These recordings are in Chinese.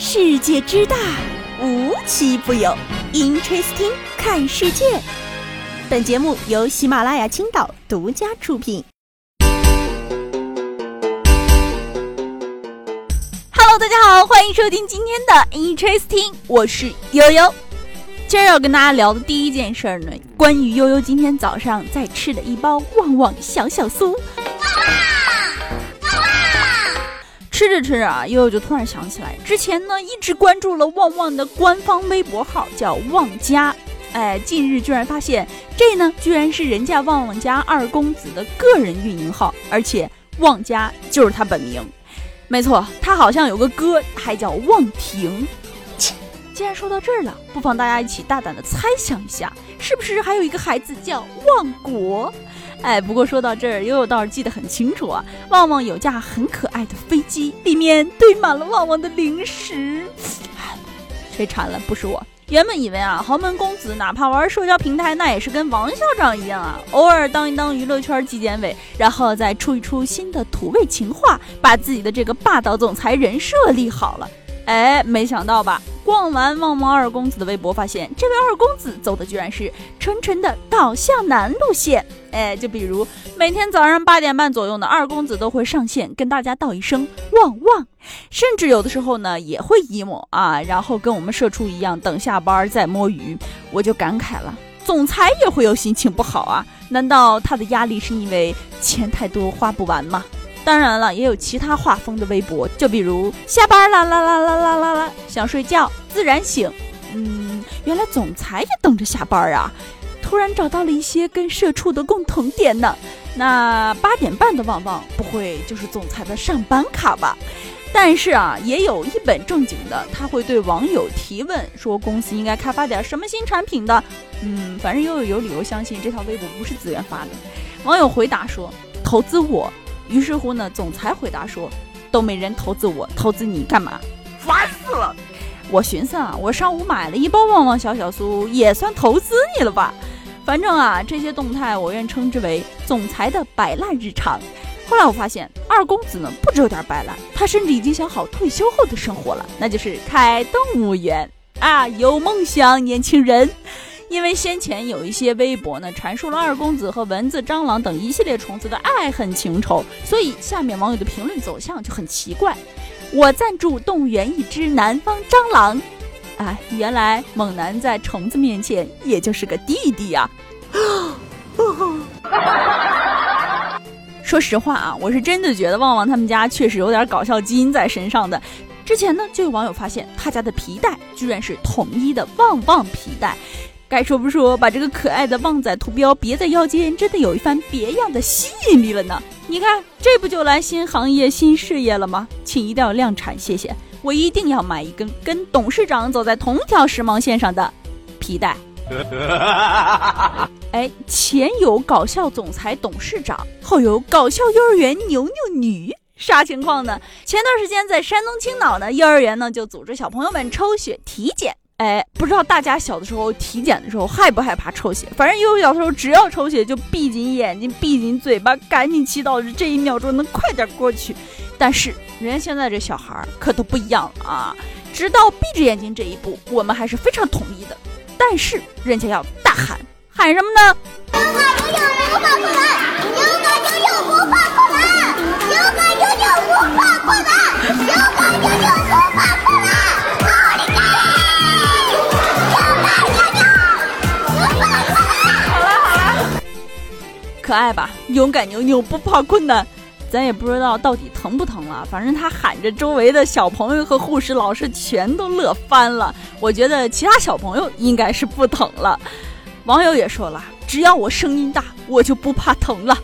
世界之大，无奇不有。Interesting，看世界。本节目由喜马拉雅青岛独家出品。Hello，大家好，欢迎收听今天的 Interesting，我是悠悠。今儿要跟大家聊的第一件事呢，关于悠悠今天早上在吃的一包旺旺小小酥。吃着吃着啊，悠悠就突然想起来，之前呢一直关注了旺旺的官方微博号叫旺家，哎，近日居然发现这呢居然是人家旺旺家二公子的个人运营号，而且旺家就是他本名。没错，他好像有个哥，还叫旺庭。切，既然说到这儿了，不妨大家一起大胆的猜想一下，是不是还有一个孩子叫旺国？哎，不过说到这儿，悠悠倒是记得很清楚啊。旺旺有架很可爱的飞机，里面堆满了旺旺的零食。谁馋了？不是我。原本以为啊，豪门公子哪怕玩社交平台，那也是跟王校长一样啊，偶尔当一当娱乐圈纪检委，然后再出一出新的土味情话，把自己的这个霸道总裁人设立好了。哎，没想到吧？逛完旺旺二公子的微博，发现这位二公子走的居然是纯纯的搞笑男路线。哎，就比如每天早上八点半左右呢，二公子都会上线跟大家道一声旺旺，甚至有的时候呢也会 emo 啊，然后跟我们社畜一样等下班再摸鱼。我就感慨了，总裁也会有心情不好啊？难道他的压力是因为钱太多花不完吗？当然了，也有其他画风的微博，就比如下班啦啦啦啦啦啦啦，想睡觉自然醒。嗯，原来总裁也等着下班啊！突然找到了一些跟社畜的共同点呢。那八点半的旺旺，不会就是总裁的上班卡吧？但是啊，也有一本正经的，他会对网友提问，说公司应该开发点什么新产品的。嗯，反正又有理由相信这条微博不是自愿发的。网友回答说：投资我。于是乎呢，总裁回答说：“都没人投资我，投资你干嘛？烦死了！”我寻思啊，我上午买了一包旺旺小小酥，也算投资你了吧？反正啊，这些动态我愿称之为总裁的摆烂日常。后来我发现，二公子呢不只有点摆烂，他甚至已经想好退休后的生活了，那就是开动物园啊！有梦想，年轻人。因为先前有一些微博呢，阐述了二公子和蚊子、蟑螂等一系列虫子的爱恨情仇，所以下面网友的评论走向就很奇怪。我赞助动物园一只南方蟑螂，哎，原来猛男在虫子面前也就是个弟弟呀。说实话啊，我是真的觉得旺旺他们家确实有点搞笑基因在身上的。之前呢，就有网友发现他家的皮带居然是统一的旺旺皮带。该说不说，把这个可爱的旺仔图标别在腰间，真的有一番别样的吸引力了呢。你看，这不就来新行业、新事业了吗？请一定要量产，谢谢。我一定要买一根跟董事长走在同条时髦线上的皮带。哎，前有搞笑总裁董事长，后有搞笑幼儿园牛牛女，啥情况呢？前段时间在山东青岛呢，幼儿园呢就组织小朋友们抽血体检。哎，不知道大家小的时候体检的时候害不害怕抽血？反正悠悠小时候只要抽血就闭紧眼睛、闭紧嘴巴，赶紧祈祷着这一秒钟能快点过去。但是人家现在这小孩可都不一样了啊！直到闭着眼睛这一步，我们还是非常同意的。但是人家要大喊，喊什么呢？可爱吧，勇敢牛牛不怕困难，咱也不知道到底疼不疼了。反正他喊着，周围的小朋友和护士老师全都乐翻了。我觉得其他小朋友应该是不疼了。网友也说了，只要我声音大，我就不怕疼了。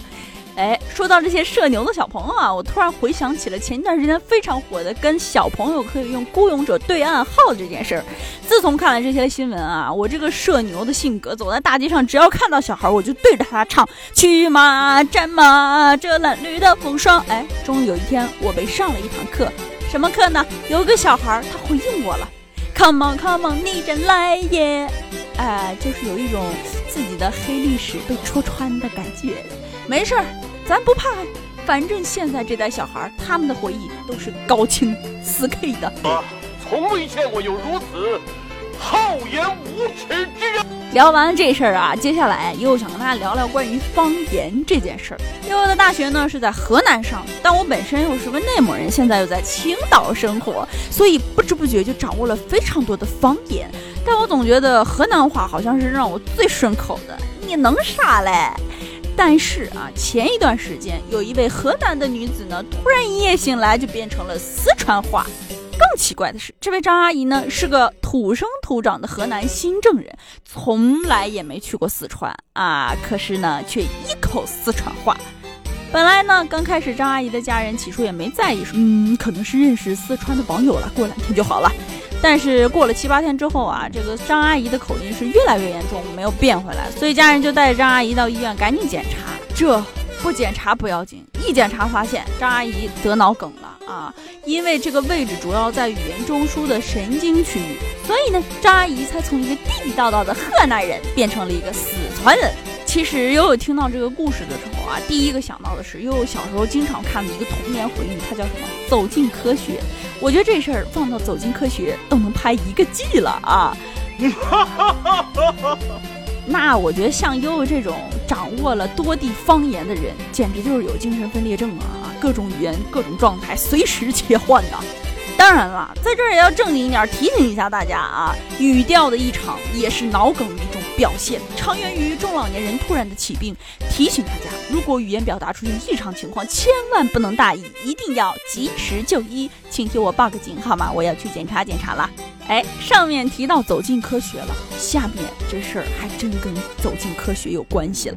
哎，说到这些社牛的小朋友啊，我突然回想起了前一段时间非常火的跟小朋友可以用孤勇者对暗号这件事儿。自从看了这些新闻啊，我这个社牛的性格，走在大街上，只要看到小孩，我就对着他唱：去马战马，这褴褛的风霜。哎，终于有一天，我被上了一堂课，什么课呢？有个小孩他回应我了：Come on, come on，你真来也！哎，就是有一种自己的黑历史被戳穿的感觉。没事儿，咱不怕，反正现在这代小孩儿，他们的回忆都是高清四 K 的。从未见过有如此厚颜无耻之人。聊完这事儿啊，接下来又想跟大家聊聊关于方言这件事儿。因为我的大学呢是在河南上，但我本身又是个内蒙人，现在又在青岛生活，所以不知不觉就掌握了非常多的方言。但我总觉得河南话好像是让我最顺口的。你能啥嘞？但是啊，前一段时间有一位河南的女子呢，突然一夜醒来就变成了四川话。更奇怪的是，这位张阿姨呢是个土生土长的河南新郑人，从来也没去过四川啊，可是呢却一口四川话。本来呢，刚开始张阿姨的家人起初也没在意，说嗯，可能是认识四川的网友了，过两天就好了。但是过了七八天之后啊，这个张阿姨的口音是越来越严重，没有变回来，所以家人就带着张阿姨到医院赶紧检查。这不检查不要紧，一检查发现张阿姨得脑梗了。啊，因为这个位置主要在语言中枢的神经区域，所以呢，张阿姨才从一个地地道道的河南人变成了一个四川人。其实悠悠听到这个故事的时候啊，第一个想到的是悠悠小时候经常看的一个童年回忆，它叫什么？《走进科学》。我觉得这事儿放到《走进科学》都能拍一个季了啊！那我觉得像悠悠这种掌握了多地方言的人，简直就是有精神分裂症啊！各种语言、各种状态随时切换的。当然了，在这儿也要正经一点，提醒一下大家啊，语调的异常也是脑梗的一种表现，常源于中老年人突然的起病。提醒大家，如果语言表达出现异常情况，千万不能大意，一定要及时就医。请替我报个警好吗？我要去检查检查了。哎，上面提到走进科学了，下面这事儿还真跟走进科学有关系了。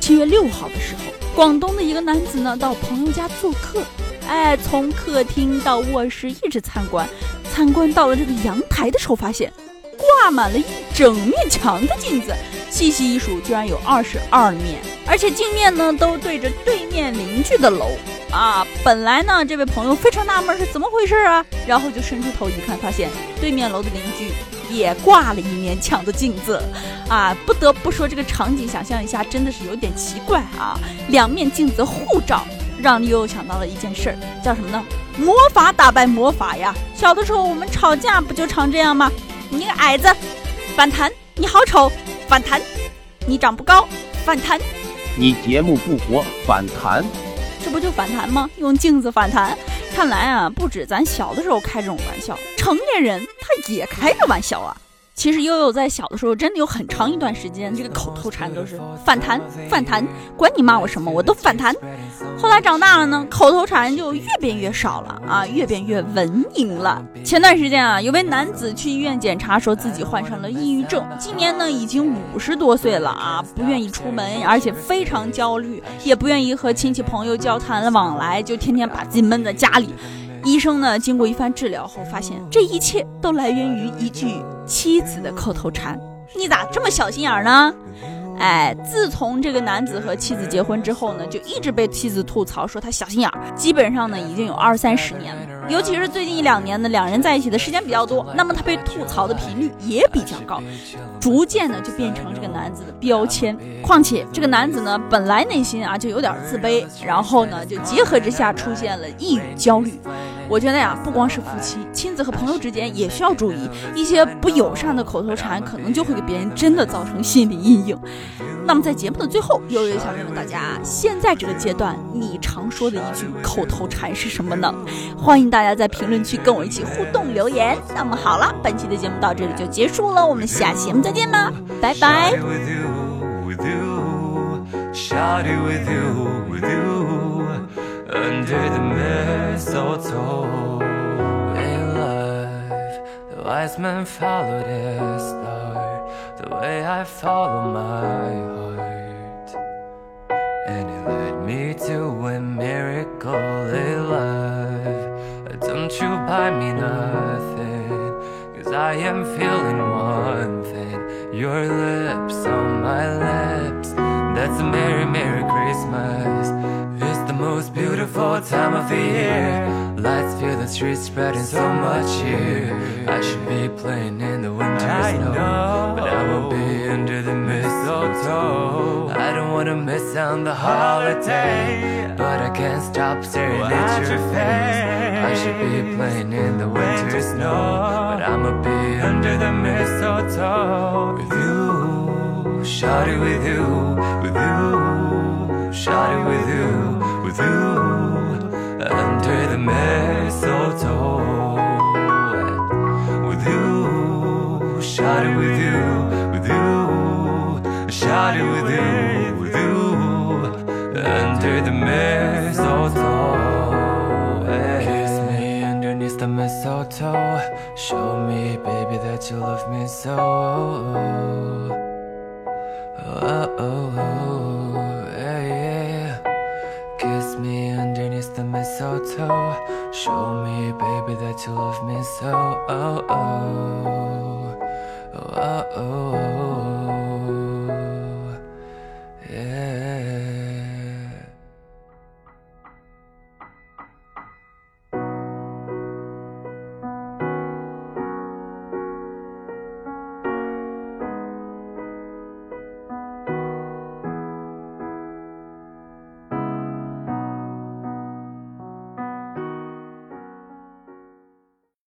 七月六号的时候，广东的一个男子呢到朋友家做客，哎，从客厅到卧室一直参观，参观到了这个阳台的时候，发现挂满了一整面墙的镜子，细细一数，居然有二十二面，而且镜面呢都对着对面邻居的楼。啊，本来呢，这位朋友非常纳闷是怎么回事啊，然后就伸出头一看，发现对面楼的邻居也挂了一面墙的镜子，啊，不得不说这个场景，想象一下真的是有点奇怪啊，两面镜子互照，让你又想到了一件事儿，叫什么呢？魔法打败魔法呀！小的时候我们吵架不就常这样吗？你个矮子，反弹；你好丑，反弹；你长不高，反弹；你节目不火，反弹。这不就反弹吗？用镜子反弹，看来啊，不止咱小的时候开这种玩笑，成年人他也开这玩笑啊。其实悠悠在小的时候，真的有很长一段时间，这个口头禅都是反弹反弹，管你骂我什么，我都反弹。后来长大了呢，口头禅就越变越少了啊，越变越文明了。前段时间啊，有位男子去医院检查，说自己患上了抑郁症，今年呢已经五十多岁了啊，不愿意出门，而且非常焦虑，也不愿意和亲戚朋友交谈往来，就天天把自己闷在家里。医生呢，经过一番治疗后，发现这一切都来源于一句妻子的口头禅：“你咋这么小心眼呢？”哎，自从这个男子和妻子结婚之后呢，就一直被妻子吐槽说他小心眼儿，基本上呢已经有二三十年了。尤其是最近一两年呢，两人在一起的时间比较多，那么他被吐槽的频率也比较高，逐渐呢就变成这个男子的标签。况且这个男子呢本来内心啊就有点自卑，然后呢就结合之下出现了抑郁焦虑。我觉得呀，不光是夫妻、亲子和朋友之间也需要注意一些不友善的口头禅，可能就会给别人真的造成心理阴影。那么在节目的最后，悠悠想问问大家，现在这个阶段你常说的一句口头禅是什么呢？欢迎大家在评论区跟我一起互动留言。那么好了，本期的节目到这里就结束了，我们下期节目再见吧，拜拜。under the mistletoe. Alive, the wise men followed star, the way I follow my heart. And it led me to a miracle alive. Don't you buy me nothing, cause I am feeling one thing. Your lips on my lips, that's a Merry, Merry Christmas most beautiful time of the year. Lights fill the streets, spreading so much cheer. I should be playing in the winter I snow, know. but I will be under the mistletoe. I don't wanna miss out on the holiday, but I can't stop staring at your face. I should be playing in the winter snow. But I'ma be under the mistletoe with you, shawty with you, with you, shawty with you, with you, under the mistletoe with you, with you, with you, with you, with you, under the mistletoe. Kiss me underneath the mistletoe. Show me, baby, that you love me so. Oh, oh, oh, Show me, baby, that you love me so. Oh, oh, oh, oh, oh.